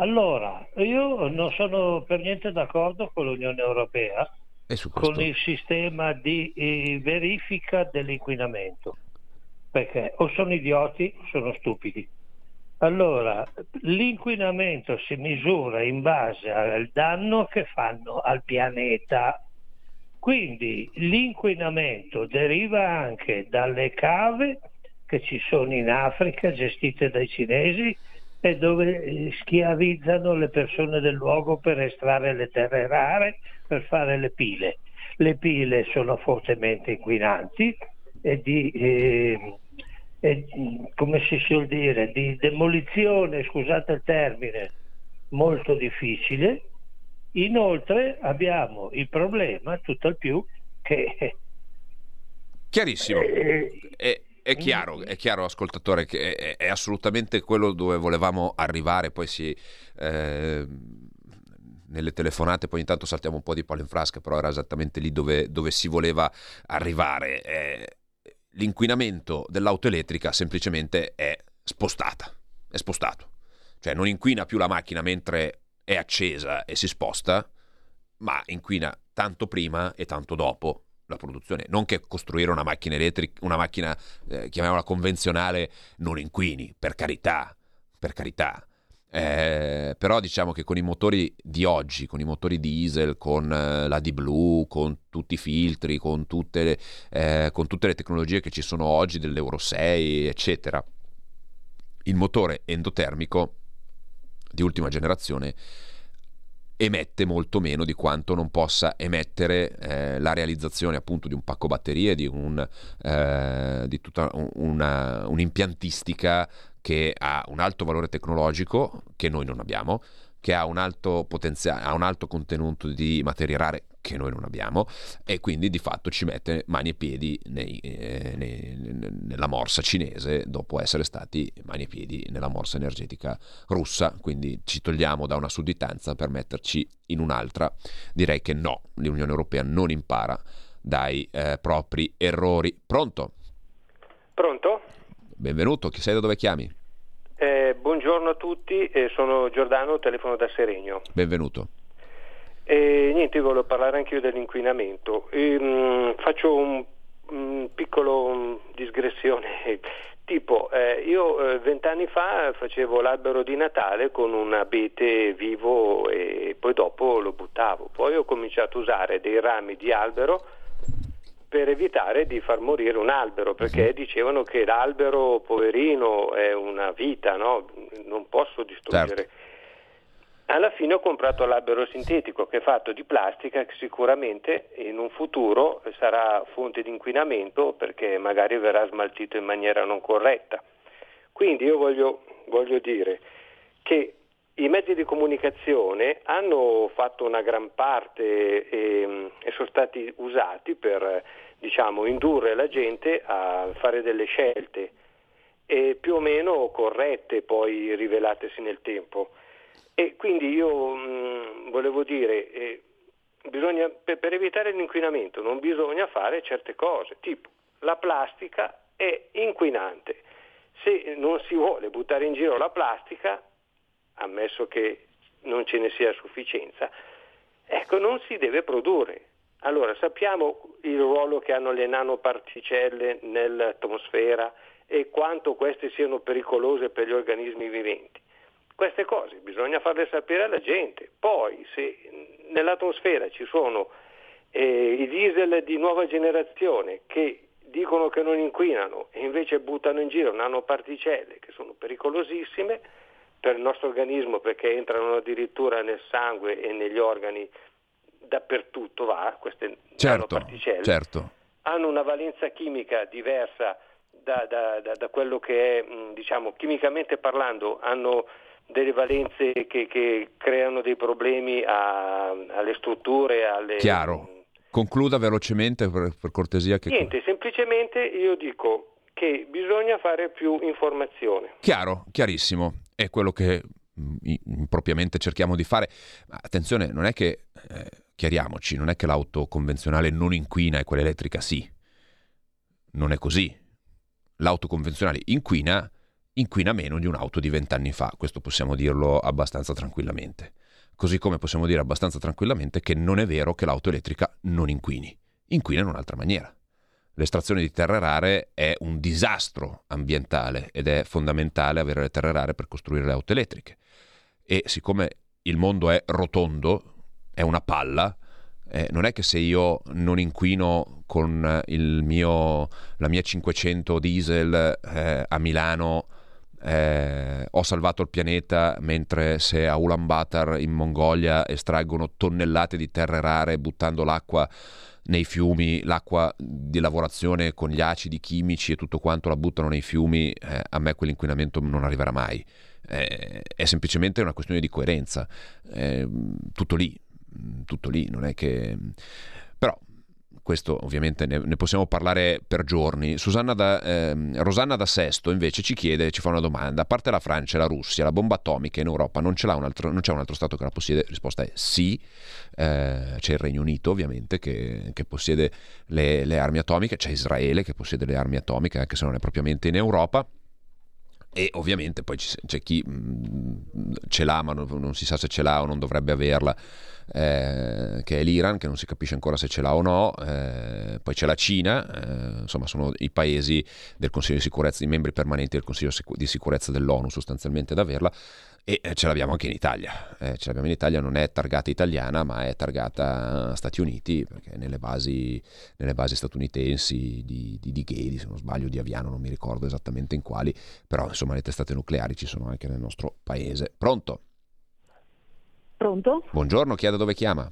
Allora, io non sono per niente d'accordo con l'Unione Europea con il sistema di eh, verifica dell'inquinamento, perché o sono idioti o sono stupidi. Allora, l'inquinamento si misura in base al danno che fanno al pianeta. Quindi l'inquinamento deriva anche dalle cave che ci sono in Africa gestite dai cinesi e dove eh, schiavizzano le persone del luogo per estrarre le terre rare per fare le pile. Le pile sono fortemente inquinanti e di, eh, e, come si suol dire, di demolizione, scusate il termine, molto difficile. Inoltre abbiamo il problema, tutto al più, che Chiarissimo. eh, È, è chiaro, è chiaro, ascoltatore, che è, è assolutamente quello dove volevamo arrivare. Poi si. eh, nelle telefonate, poi intanto saltiamo un po' di palo in frasca, però era esattamente lì dove, dove si voleva arrivare. Eh, l'inquinamento dell'auto elettrica semplicemente è spostata, è spostato. Cioè non inquina più la macchina mentre è accesa e si sposta, ma inquina tanto prima e tanto dopo la produzione. Non che costruire una macchina elettrica, una macchina, eh, chiamiamola convenzionale, non inquini, per carità, per carità. Eh, però diciamo che con i motori di oggi, con i motori diesel, con eh, la D-Blue, con tutti i filtri, con tutte, le, eh, con tutte le tecnologie che ci sono oggi dell'Euro 6, eccetera, il motore endotermico di ultima generazione emette molto meno di quanto non possa emettere eh, la realizzazione appunto di un pacco batterie, di, un, eh, di tutta un- una, un'impiantistica che ha un alto valore tecnologico che noi non abbiamo, che ha un alto potenziale, ha un alto contenuto di materie rare che noi non abbiamo e quindi di fatto ci mette mani e piedi nei- eh, nei- nella morsa cinese dopo essere stati mani e piedi nella morsa energetica russa, quindi ci togliamo da una sudditanza per metterci in un'altra. Direi che no, l'Unione Europea non impara dai eh, propri errori. Pronto? Pronto? Benvenuto, chi sei da dove chiami? Eh, buongiorno a tutti, eh, sono Giordano, telefono da Seregno. Benvenuto. E niente, volevo parlare anche io dell'inquinamento. Ehm, faccio un, un piccolo mm, digressione. Tipo, eh, io eh, vent'anni fa facevo l'albero di Natale con un abete vivo e poi dopo lo buttavo. Poi ho cominciato a usare dei rami di albero per evitare di far morire un albero, perché dicevano che l'albero poverino è una vita, no? non posso distruggere. Alla fine ho comprato l'albero sintetico che è fatto di plastica che sicuramente in un futuro sarà fonte di inquinamento perché magari verrà smaltito in maniera non corretta. Quindi io voglio, voglio dire che i mezzi di comunicazione hanno fatto una gran parte e, e sono stati usati per diciamo, indurre la gente a fare delle scelte più o meno corrette poi rivelatesi nel tempo. E quindi io mh, volevo dire, eh, bisogna, per, per evitare l'inquinamento non bisogna fare certe cose, tipo la plastica è inquinante. Se non si vuole buttare in giro la plastica, ammesso che non ce ne sia sufficienza, ecco, non si deve produrre. Allora, sappiamo il ruolo che hanno le nanoparticelle nell'atmosfera e quanto queste siano pericolose per gli organismi viventi. Queste cose bisogna farle sapere alla gente. Poi, se nell'atmosfera ci sono eh, i diesel di nuova generazione che dicono che non inquinano e invece buttano in giro nanoparticelle che sono pericolosissime per il nostro organismo perché entrano addirittura nel sangue e negli organi dappertutto va, queste Certo, certo. hanno una valenza chimica diversa da, da- da- da quello che è, mh, diciamo, chimicamente parlando, hanno delle valenze che, che creano dei problemi a- alle strutture, alle... Chiaro. Concluda velocemente per, per cortesia. Che... Niente, semplicemente io dico che bisogna fare più informazione. Chiaro, chiarissimo. È quello che mh, i- impropriamente cerchiamo di fare. Attenzione, non è che, eh, chiariamoci, non è che l'auto convenzionale non inquina e quella elettrica sì. Non è così. L'auto convenzionale inquina, inquina meno di un'auto di vent'anni fa. Questo possiamo dirlo abbastanza tranquillamente. Così come possiamo dire abbastanza tranquillamente che non è vero che l'auto elettrica non inquini. Inquina in un'altra maniera. L'estrazione di terre rare è un disastro ambientale ed è fondamentale avere le terre rare per costruire le auto elettriche. E siccome il mondo è rotondo, è una palla, eh, non è che se io non inquino con mio, la mia 500 diesel eh, a Milano eh, ho salvato il pianeta, mentre se a Ulaanbaatar in Mongolia estraggono tonnellate di terre rare buttando l'acqua nei fiumi, l'acqua di lavorazione con gli acidi chimici e tutto quanto la buttano nei fiumi, eh, a me quell'inquinamento non arriverà mai. Eh, è semplicemente una questione di coerenza. Eh, tutto lì, tutto lì, non è che... Questo ovviamente ne, ne possiamo parlare per giorni. Susanna da, ehm, Rosanna da Sesto invece ci chiede, ci fa una domanda, a parte la Francia e la Russia, la bomba atomica in Europa non, un altro, non c'è un altro Stato che la possiede? La risposta è sì, Eh, c'è il Regno Unito ovviamente che, che possiede le, le armi atomiche, c'è Israele che possiede le armi atomiche anche se non è propriamente in Europa. E ovviamente poi c'è chi mh, ce l'ha, ma non, non si sa se ce l'ha o non dovrebbe averla, eh, che è l'Iran, che non si capisce ancora se ce l'ha o no. eh, poi c'è la Cina, eh, insomma, sono i paesi del Consiglio di sicurezza, i membri permanenti del Consiglio di sicurezza dell'ONU sostanzialmente ad averla. E eh, ce l'abbiamo anche in Italia. Eh, ce l'abbiamo in Italia, non è targata italiana, ma è targata Stati Uniti, perché nelle basi, nelle basi statunitensi di, di, di Ghedi, se non sbaglio, di Aviano, non mi ricordo esattamente in quali, però insomma le testate nucleari ci sono anche nel nostro paese. Pronto? Pronto? Buongiorno, chi è da dove chiama?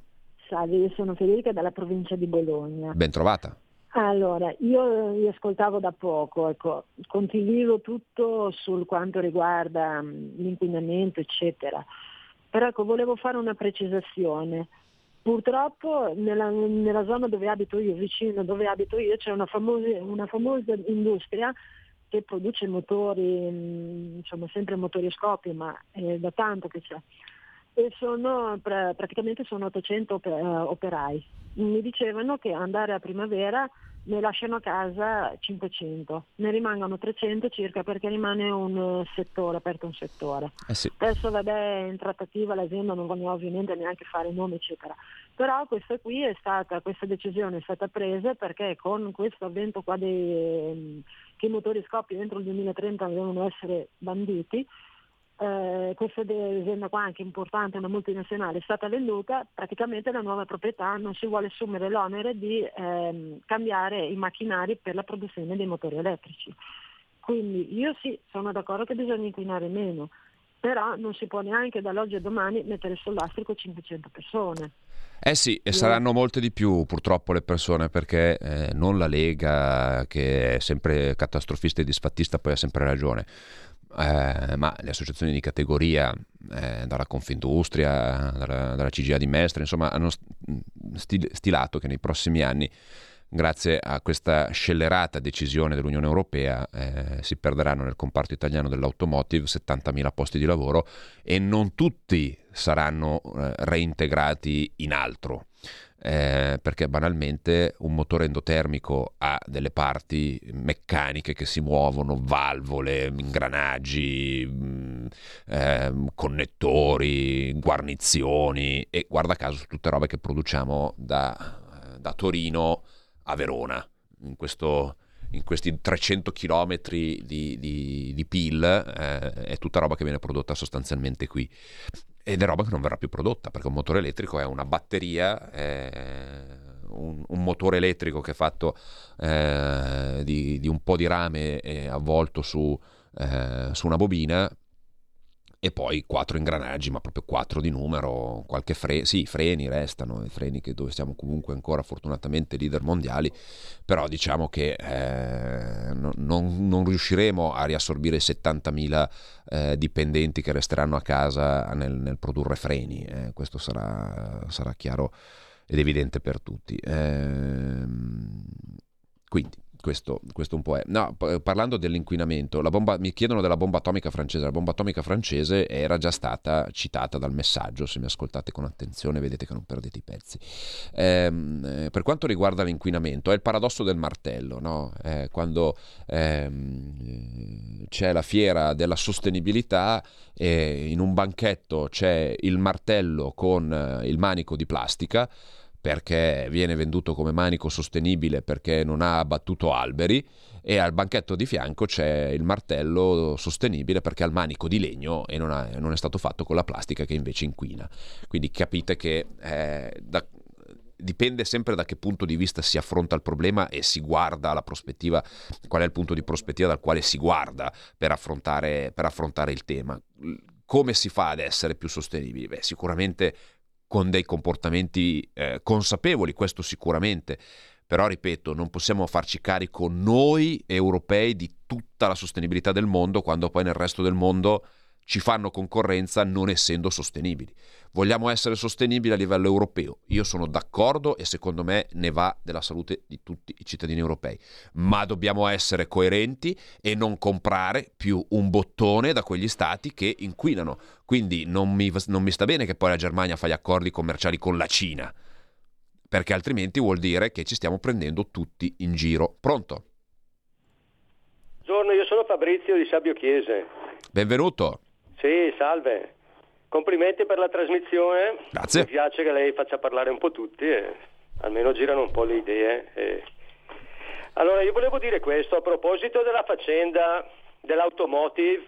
Salve, io sono Federica dalla provincia di Bologna. Ben trovata. Allora, io vi ascoltavo da poco, ecco, condivido tutto sul quanto riguarda mh, l'inquinamento, eccetera. Però ecco, volevo fare una precisazione. Purtroppo nella, nella zona dove abito io, vicino dove abito io, c'è una famosa, una famosa industria che produce motori, mh, insomma sempre motori a scoppio, ma è da tanto che c'è. E sono, pra- praticamente sono 800 op- eh, operai. Mi dicevano che andare a primavera ne lasciano a casa 500, ne rimangono 300 circa perché rimane un eh, settore, aperto un settore. Eh sì. Adesso vabbè è in trattativa l'azienda, non voglio ovviamente neanche fare nomi eccetera. Però questa qui è stata, questa decisione è stata presa perché con questo avvento qua dei, che i motori a scoppio entro il 2030 devono essere banditi, eh, questa azienda qua anche importante, una multinazionale, è stata venduta, praticamente la nuova proprietà non si vuole assumere l'onere di ehm, cambiare i macchinari per la produzione dei motori elettrici. Quindi io sì, sono d'accordo che bisogna inquinare meno, però non si può neanche dall'oggi a domani mettere sul lastrico 500 persone. Eh sì, e saranno molte di più purtroppo le persone perché eh, non la Lega che è sempre catastrofista e disfattista poi ha sempre ragione, eh, ma le associazioni di categoria, eh, dalla Confindustria, dalla, dalla CGA di Mestre, insomma hanno stil- stilato che nei prossimi anni grazie a questa scellerata decisione dell'Unione Europea eh, si perderanno nel comparto italiano dell'automotive 70.000 posti di lavoro e non tutti saranno eh, reintegrati in altro. Eh, perché banalmente un motore endotermico ha delle parti meccaniche che si muovono, valvole, ingranaggi, mh, ehm, connettori, guarnizioni e guarda caso tutte robe che produciamo da, da Torino a Verona, in, questo, in questi 300 km di, di, di PIL, eh, è tutta roba che viene prodotta sostanzialmente qui. Ed è roba che non verrà più prodotta, perché un motore elettrico è una batteria, è un, un motore elettrico che è fatto eh, di, di un po' di rame eh, avvolto su, eh, su una bobina, e poi quattro ingranaggi, ma proprio quattro di numero, qualche freno, sì, i freni restano, i freni che dove siamo comunque ancora fortunatamente leader mondiali, però diciamo che eh, non, non- non riusciremo a riassorbire i 70.000 eh, dipendenti che resteranno a casa nel, nel produrre freni, eh, questo sarà, sarà chiaro ed evidente per tutti. Ehm, quindi questo, questo un po' è. No, parlando dell'inquinamento, bomba, mi chiedono della bomba atomica francese. La bomba atomica francese era già stata citata dal messaggio. Se mi ascoltate con attenzione, vedete che non perdete i pezzi. Ehm, eh, per quanto riguarda l'inquinamento, è il paradosso del martello, no? Eh, quando ehm, c'è la fiera della sostenibilità e in un banchetto c'è il martello con eh, il manico di plastica perché viene venduto come manico sostenibile perché non ha abbattuto alberi e al banchetto di fianco c'è il martello sostenibile perché ha il manico di legno e non, ha- non è stato fatto con la plastica che invece inquina. Quindi capite che eh, da- dipende sempre da che punto di vista si affronta il problema e si guarda la prospettiva, qual è il punto di prospettiva dal quale si guarda per affrontare, per affrontare il tema. Come si fa ad essere più sostenibili? Beh, sicuramente con dei comportamenti eh, consapevoli, questo sicuramente, però ripeto, non possiamo farci carico noi europei di tutta la sostenibilità del mondo quando poi nel resto del mondo ci fanno concorrenza non essendo sostenibili. Vogliamo essere sostenibili a livello europeo. Io sono d'accordo e secondo me ne va della salute di tutti i cittadini europei, ma dobbiamo essere coerenti e non comprare più un bottone da quegli stati che inquinano. Quindi non mi, non mi sta bene che poi la Germania fa gli accordi commerciali con la Cina, perché altrimenti vuol dire che ci stiamo prendendo tutti in giro. Pronto? Buongiorno, io sono Fabrizio di Sabio Chiese. Benvenuto. Sì, salve. Complimenti per la trasmissione. Grazie. Mi piace che lei faccia parlare un po' tutti e almeno girano un po' le idee. e- Allora, io volevo dire questo a proposito della faccenda dell'automotive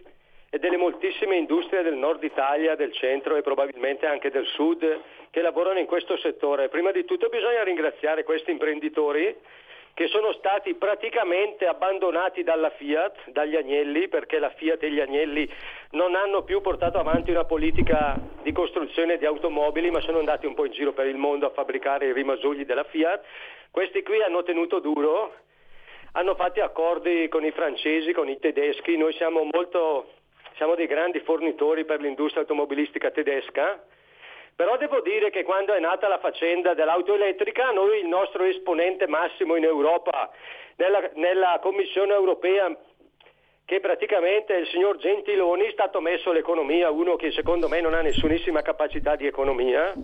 e delle moltissime industrie del nord Italia, del centro e probabilmente anche del sud che lavorano in questo settore. Prima di tutto bisogna ringraziare questi imprenditori che sono stati praticamente abbandonati dalla Fiat, dagli agnelli, perché la Fiat e gli agnelli non hanno più portato avanti una politica di costruzione di automobili, ma sono andati un po' in giro per il mondo a fabbricare i rimasugli della Fiat. Questi qui hanno tenuto duro, hanno fatto accordi con i francesi, con i tedeschi, noi siamo molto siamo dei grandi fornitori per l'industria automobilistica tedesca. Però devo dire che quando è nata la faccenda dell'auto elettrica, noi il nostro esponente massimo in Europa, nella, nella Commissione europea, che praticamente il signor Gentiloni, è stato messo l'economia, uno che secondo me non ha nessunissima capacità di economia,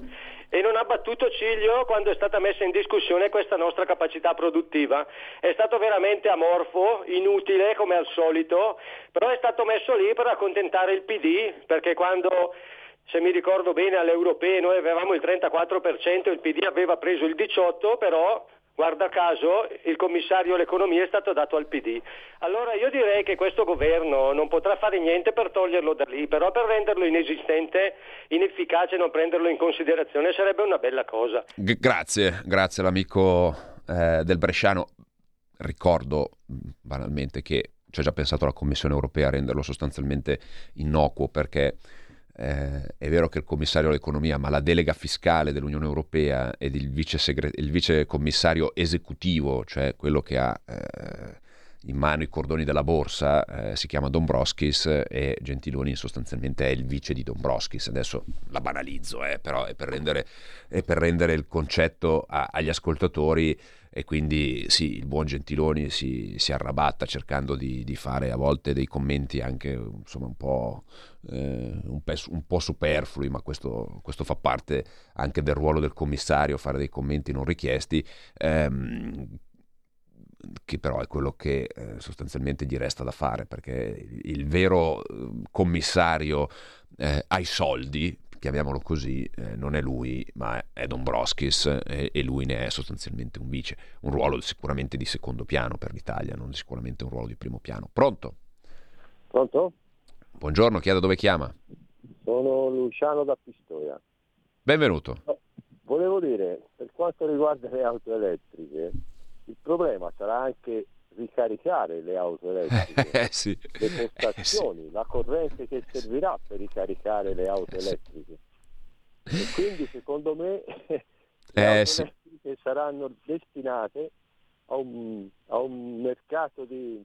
e non ha battuto ciglio quando è stata messa in discussione questa nostra capacità produttiva. È stato veramente amorfo, inutile come al solito, però è stato messo lì per accontentare il PD, perché quando se mi ricordo bene alle europee noi avevamo il 34%, il PD aveva preso il 18%, però guarda caso il commissario all'economia è stato dato al PD. Allora io direi che questo governo non potrà fare niente per toglierlo da lì, però per renderlo inesistente, inefficace, non prenderlo in considerazione sarebbe una bella cosa. Grazie, grazie all'amico eh, del Bresciano. Ricordo banalmente che ci ha già pensato la Commissione europea a renderlo sostanzialmente innocuo perché eh, è vero che il commissario all'economia, ma la delega fiscale dell'Unione Europea ed il vice, segre- il vice commissario esecutivo, cioè quello che ha eh, in mano i cordoni della borsa, eh, si chiama Dombrovskis e Gentiloni sostanzialmente è il vice di Dombrovskis. Adesso la banalizzo, eh, però è per rendere, è per rendere il concetto a- agli ascoltatori e quindi sì, il buon Gentiloni si, si arrabatta cercando di, di fare a volte dei commenti anche insomma un po', eh, un pe- un po' superflui, ma questo, questo fa parte anche del ruolo del commissario, fare dei commenti non richiesti. ehm, che però è quello che eh, sostanzialmente gli resta da fare, perché il, vero eh, commissario eh, ai soldi, chiamiamolo così, eh, non è lui, ma è Dombrovskis eh, e lui ne è sostanzialmente un vice, un ruolo sicuramente di secondo piano per l'Italia, non sicuramente un ruolo di primo piano. Pronto? Pronto? Buongiorno, chi è da dove chiama? Sono Luciano da Pistoia. Benvenuto. Volevo dire, per quanto riguarda le auto elettriche, il problema sarà anche ricaricare le auto elettriche, Eh sì. le postazioni, la corrente che servirà per ricaricare le auto Eh sì. elettriche. E quindi secondo me le Eh auto sì. elettriche saranno destinate a un, a un mercato di,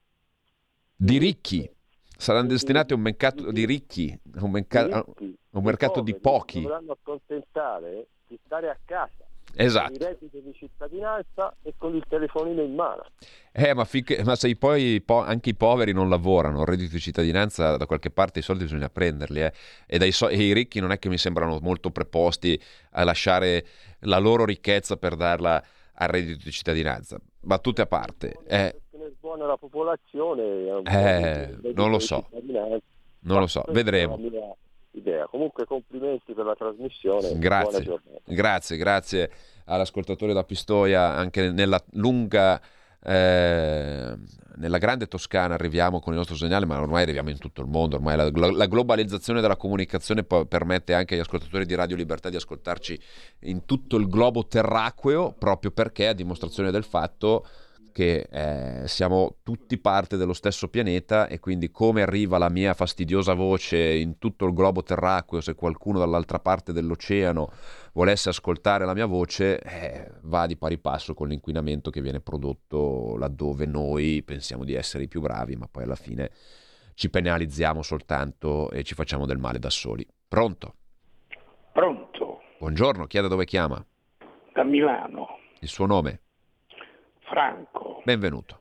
Di ricchi. Saranno destinati a un mercato di ricchi, un, merca- di ricchi, un mercato di pochi. Dovranno accontentare di stare a casa Esatto. con i redditi di cittadinanza e con il telefonino in mano. Eh, ma, finché- ma se poi po- anche i poveri non lavorano, il reddito di cittadinanza da qualche parte i soldi bisogna prenderli. eh. E, dai so- e i ricchi non è che mi sembrano molto preposti a lasciare la loro ricchezza per darla al reddito di cittadinanza. Battute a parte. eh, buona la popolazione Eh, non lo so. non lo so, vedremo. Comunque complimenti per la trasmissione. Buona Grazie, giornata. grazie, grazie all'ascoltatore da Pistoia, anche nella lunga, eh, nella grande Toscana arriviamo con il nostro segnale, ma ormai arriviamo in tutto il mondo, ormai la, la globalizzazione della comunicazione po- permette anche agli ascoltatori di Radio Libertà di ascoltarci in tutto il globo terracqueo, proprio perché a dimostrazione del fatto che eh, siamo tutti parte dello stesso pianeta e quindi come arriva la mia fastidiosa voce in tutto il globo terracqueo, se qualcuno dall'altra parte dell'oceano volesse ascoltare la mia voce, eh, va di pari passo con l'inquinamento che viene prodotto laddove noi pensiamo di essere i più bravi, ma poi alla fine ci penalizziamo soltanto e ci facciamo del male da soli. Pronto? Pronto, Buongiorno, chi è da dove chiama? da Milano, Il suo nome? Franco. Benvenuto.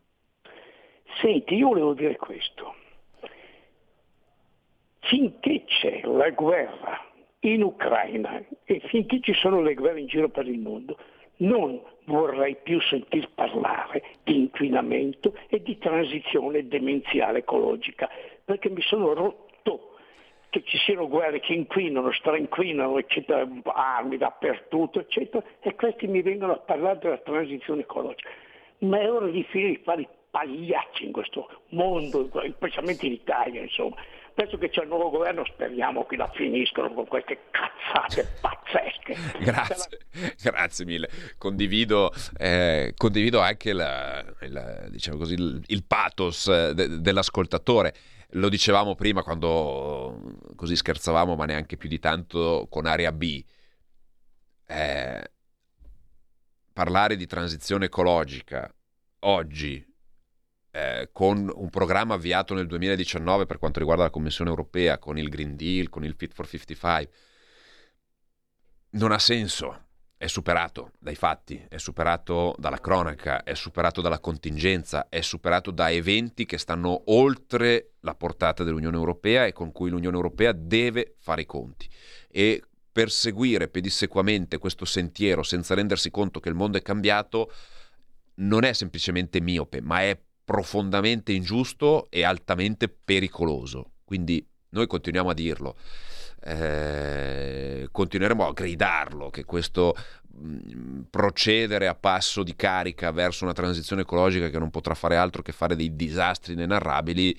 Senti, io volevo dire questo. Finché c'è la guerra in Ucraina e finché ci sono le guerre in giro per il mondo, non vorrei più sentir parlare di inquinamento e di transizione demenziale ecologica, perché mi sono rotto che ci siano guerre che inquinano, strainquinano, eccetera, armi dappertutto, eccetera, e questi mi vengono a parlare della transizione ecologica. Ma è ora di finire di fare i pagliacci in questo mondo, specialmente in Italia, insomma. Adesso che c'è il nuovo governo speriamo che la finiscono con queste cazzate pazzesche. Grazie, grazie mille. Condivido, eh, condivido anche la- il, diciamo così, il, il pathos eh, de- dell'ascoltatore. Lo dicevamo prima quando così scherzavamo, ma neanche più di tanto con area B. Eh, parlare di transizione ecologica oggi eh, con un programma avviato nel 2019 per quanto riguarda la Commissione europea, con il Green Deal, con il Fit for 55, non ha senso. È superato dai fatti, è superato dalla cronaca, è superato dalla contingenza, è superato da eventi che stanno oltre la portata dell'Unione Europea e con cui l'Unione Europea deve fare i conti. E perseguire pedissequamente questo sentiero senza rendersi conto che il mondo è cambiato non è semplicemente miope, ma è profondamente ingiusto e altamente pericoloso. Quindi noi continuiamo a dirlo, eh, continueremo a gridarlo che questo mh, procedere a passo di carica verso una transizione ecologica che non potrà fare altro che fare dei disastri inenarrabili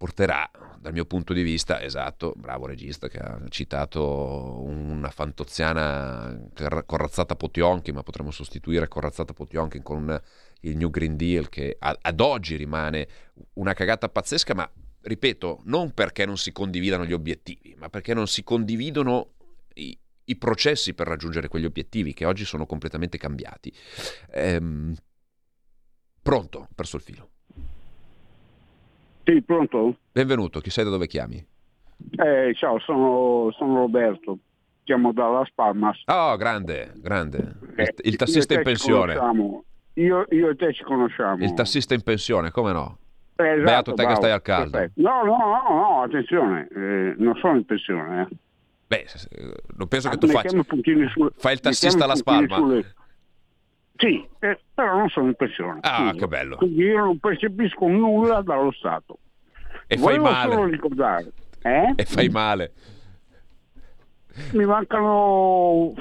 porterà, dal mio punto di vista, esatto, bravo regista che ha citato una fantoziana corazzata Potionkin, ma potremmo sostituire corazzata Potionkin con il New Green Deal che ad oggi rimane una cagata pazzesca, ma ripeto, non perché non si condividano gli obiettivi, ma perché non si condividono i, i processi per raggiungere quegli obiettivi che oggi sono completamente cambiati. Ehm, pronto, ho perso il filo. Sì, pronto? Benvenuto, chi sei da dove chiami? Eh, ciao, sono, sono Roberto, chiamo dalla Palmas. Oh, grande, grande. Il, il Io e tassista in pensione. Io, io e te ci conosciamo. Il tassista in pensione, come no? Eh, esatto, Beato te che bravo, stai al caldo. perfetto. No, no, no, no, attenzione, eh, non sono in pensione. Eh. Beh, non penso che Ah, tu mettiamo faccia. sulle- Fai il tassista alla mettiamo i spalma. puntini sulle- Sì, eh, però non sono in pensione. Ah, scusa. che bello. Quindi io non percepisco nulla dallo Stato. E fai Volevo male. solo ricordare, eh? E fai male. mi mancano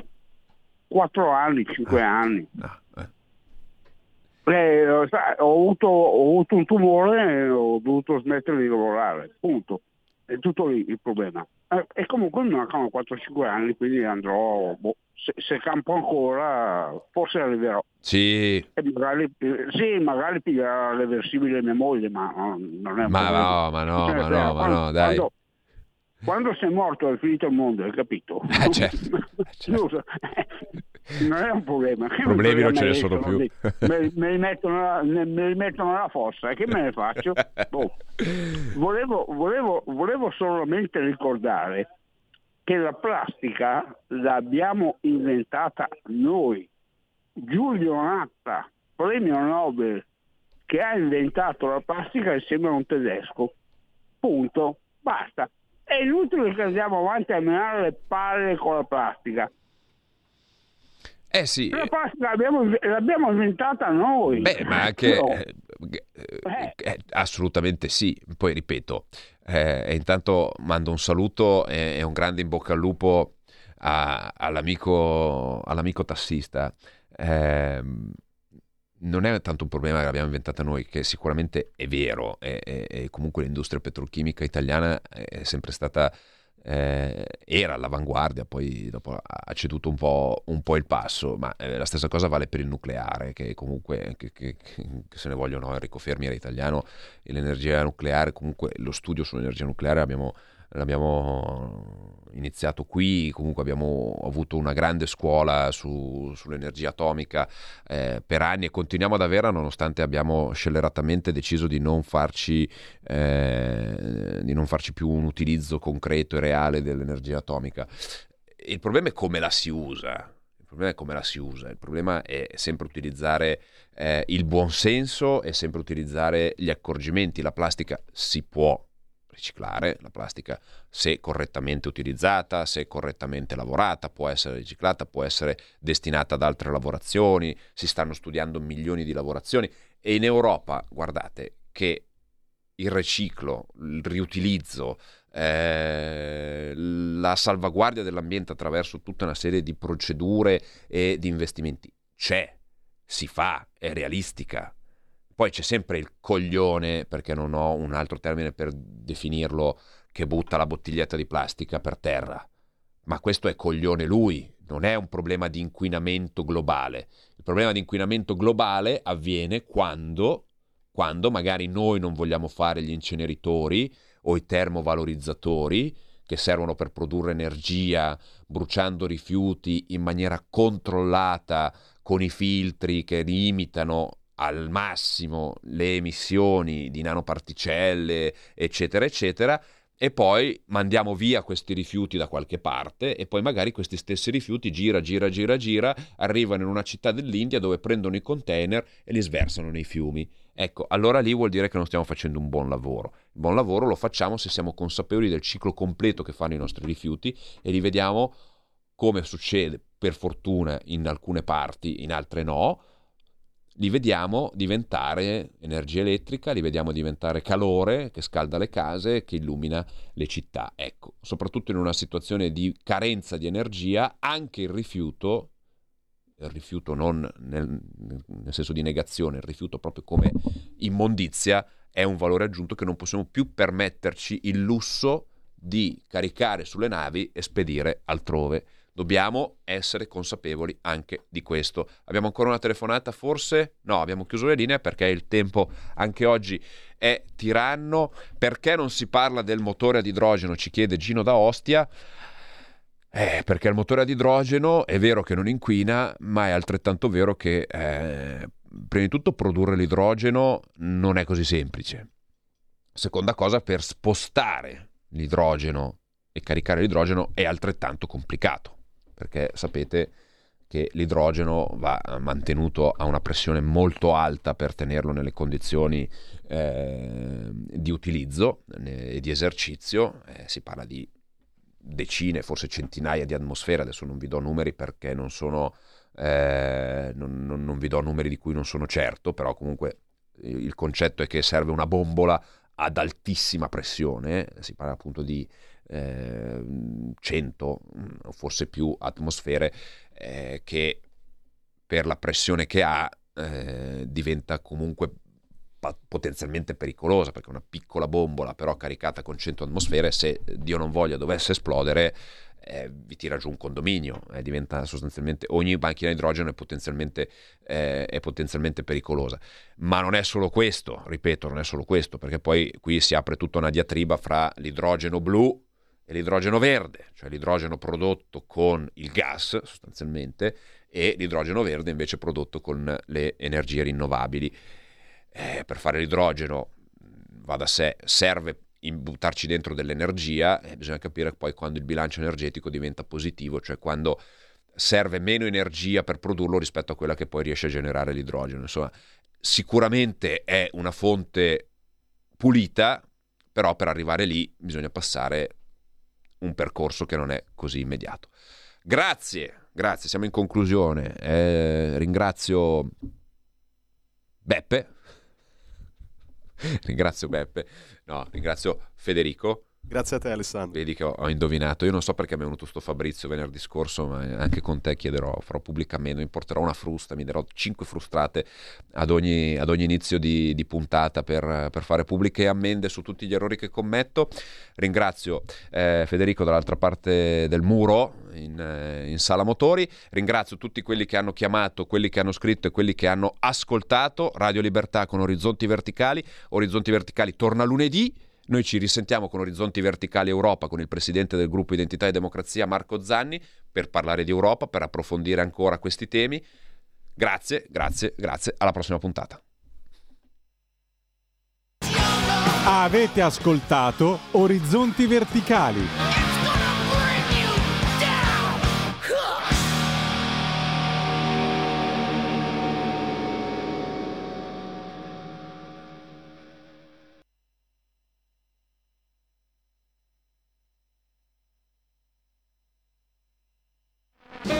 4 anni, 5 anni. Eh, sai, ho, avuto, ho avuto un tumore e ho dovuto smettere di lavorare, punto. È tutto lì il problema. Eh, e comunque mi mancano 4-5 anni, quindi andrò, boh, se, se campo ancora, forse arriverò. Sì, E magari, eh, sì, magari piglierà reversibile mia moglie, ma no, non è un ma problema. no, ma no, Non ma no, ma no, dai. Quando, quando sei morto è finito il mondo, hai capito? Eh, certo, Scusa, non è un problema. Che mi Problemi non ce ne sono più. Me, me li mettono, me, me li mettono nella fossa, e che me ne faccio? Boh. Volevo, volevo, volevo solamente ricordare che la plastica l'abbiamo inventata noi. Giulio Natta, premio Nobel, che ha inventato la plastica insieme a un tedesco. Punto. Basta. È inutile che andiamo avanti a menare le palle con la plastica. Eh sì, La plastica l'abbiamo, l'abbiamo inventata noi. Beh, ma anche No. eh, eh, eh, assolutamente sì. Poi ripeto, eh, intanto mando un saluto e, e un grande in bocca al lupo a- all'amico, all'amico tassista. Non è tanto un problema che l'abbiamo inventata noi, che sicuramente è vero, e comunque l'industria petrochimica italiana è sempre stata, eh, era all'avanguardia, poi dopo ha ceduto un po', un po' il passo, ma eh, la stessa cosa vale per il nucleare, che comunque, che, che- che se ne vogliono Enrico Fermi era italiano, e l'energia nucleare, comunque lo studio sull'energia nucleare abbiamo l'abbiamo iniziato qui, comunque abbiamo avuto una grande scuola su- sull'energia atomica eh, per anni e continuiamo ad averla nonostante abbiamo scelleratamente deciso di non farci, eh, di non farci più un utilizzo concreto e reale dell'energia atomica. Il problema è come la si usa. Il problema è come la si usa, il problema è sempre utilizzare eh, il buon senso e sempre utilizzare gli accorgimenti. La plastica si può riciclare, la plastica se correttamente utilizzata, se correttamente lavorata, può essere riciclata, può essere destinata ad altre lavorazioni, si stanno studiando milioni di lavorazioni e in Europa, guardate, che il riciclo, il riutilizzo, eh, la salvaguardia dell'ambiente attraverso tutta una serie di procedure e di investimenti c'è, si fa, è realistica. Poi c'è sempre il coglione, perché non ho un altro termine per definirlo, che butta la bottiglietta di plastica per terra. Ma questo è coglione lui, non è un problema di inquinamento globale. Il problema di inquinamento globale avviene quando, quando magari noi non vogliamo fare gli inceneritori o i termovalorizzatori che servono per produrre energia bruciando rifiuti in maniera controllata con i filtri che limitano al massimo le emissioni di nanoparticelle, eccetera, eccetera, e poi mandiamo via questi rifiuti da qualche parte e poi magari questi stessi rifiuti gira, gira, gira, gira, arrivano in una città dell'India dove prendono i container e li sversano nei fiumi. Ecco, allora lì vuol dire che non stiamo facendo un buon lavoro. Il buon lavoro lo facciamo se siamo consapevoli del ciclo completo che fanno i nostri rifiuti e li vediamo come succede per fortuna in alcune parti, in altre no, li vediamo diventare energia elettrica, li vediamo diventare calore che scalda le case, che illumina le città. Ecco, soprattutto in una situazione di carenza di energia, anche il rifiuto, il rifiuto non nel, nel senso di negazione, il rifiuto proprio come immondizia, è un valore aggiunto che non possiamo più permetterci il lusso di caricare sulle navi e spedire altrove. Dobbiamo essere consapevoli anche di questo. Abbiamo ancora una telefonata, forse? No, abbiamo chiuso le linee perché il tempo anche oggi è tiranno. Perché non si parla del motore ad idrogeno? Ci chiede Gino da Ostia. Eh, perché il motore ad idrogeno è vero che non inquina, ma è altrettanto vero che eh, prima di tutto produrre l'idrogeno non è così semplice. Seconda cosa, per spostare l'idrogeno e caricare l'idrogeno è altrettanto complicato, perché sapete che l'idrogeno va mantenuto a una pressione molto alta per tenerlo nelle condizioni eh, di utilizzo e di esercizio, eh, si parla di decine, forse centinaia di atmosfere, adesso non vi do numeri perché non sono, eh, non, non, non vi do numeri di cui non sono certo, però comunque il concetto è che serve una bombola ad altissima pressione, si parla appunto di eh, 100 o forse più atmosfere eh, che per la pressione che ha eh, diventa comunque potenzialmente pericolosa perché una piccola bombola però caricata con 100 atmosfere se Dio non voglia dovesse esplodere eh, vi tira giù un condominio eh, diventa sostanzialmente ogni macchina a idrogeno è potenzialmente, eh, è potenzialmente pericolosa. Ma non è solo questo ripeto non è solo questo perché poi qui si apre tutta una diatriba fra l'idrogeno blu e l'idrogeno verde cioè l'idrogeno prodotto con il gas sostanzialmente e l'idrogeno verde invece prodotto con le energie rinnovabili eh, per fare l'idrogeno mh, va da sé, serve buttarci dentro dell'energia e bisogna capire poi quando il bilancio energetico diventa positivo, cioè quando serve meno energia per produrlo rispetto a quella che poi riesce a generare l'idrogeno. Insomma, sicuramente è una fonte pulita, però per arrivare lì bisogna passare un percorso che non è così immediato. Grazie, grazie, siamo in conclusione. Eh, ringrazio Beppe. ringrazio Beppe. No, ringrazio Federico. Grazie a te Alessandro. Vedi che ho, ho indovinato. Io non so perché mi è venuto sto Fabrizio venerdì scorso, ma anche con te chiederò, farò pubblicamente, mi porterò una frusta, mi darò 5 frustrate ad ogni, ad ogni inizio di, di puntata per, per, fare pubbliche ammende su tutti gli errori che commetto. Ringrazio eh, Federico dall'altra parte del muro in, eh, in sala motori. Ringrazio tutti quelli che hanno chiamato, quelli che hanno scritto e quelli che hanno ascoltato. Radio Libertà con Orizzonti Verticali. Orizzonti Verticali torna lunedì. Noi ci risentiamo con Orizzonti Verticali Europa con il presidente del gruppo Identità e Democrazia Marco Zanni per parlare di Europa, per approfondire ancora questi temi. Grazie, grazie, grazie. Alla prossima puntata. Avete ascoltato Orizzonti Verticali.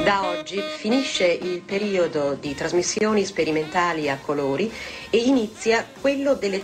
Da oggi finisce il periodo di trasmissioni sperimentali a colori e inizia quello delle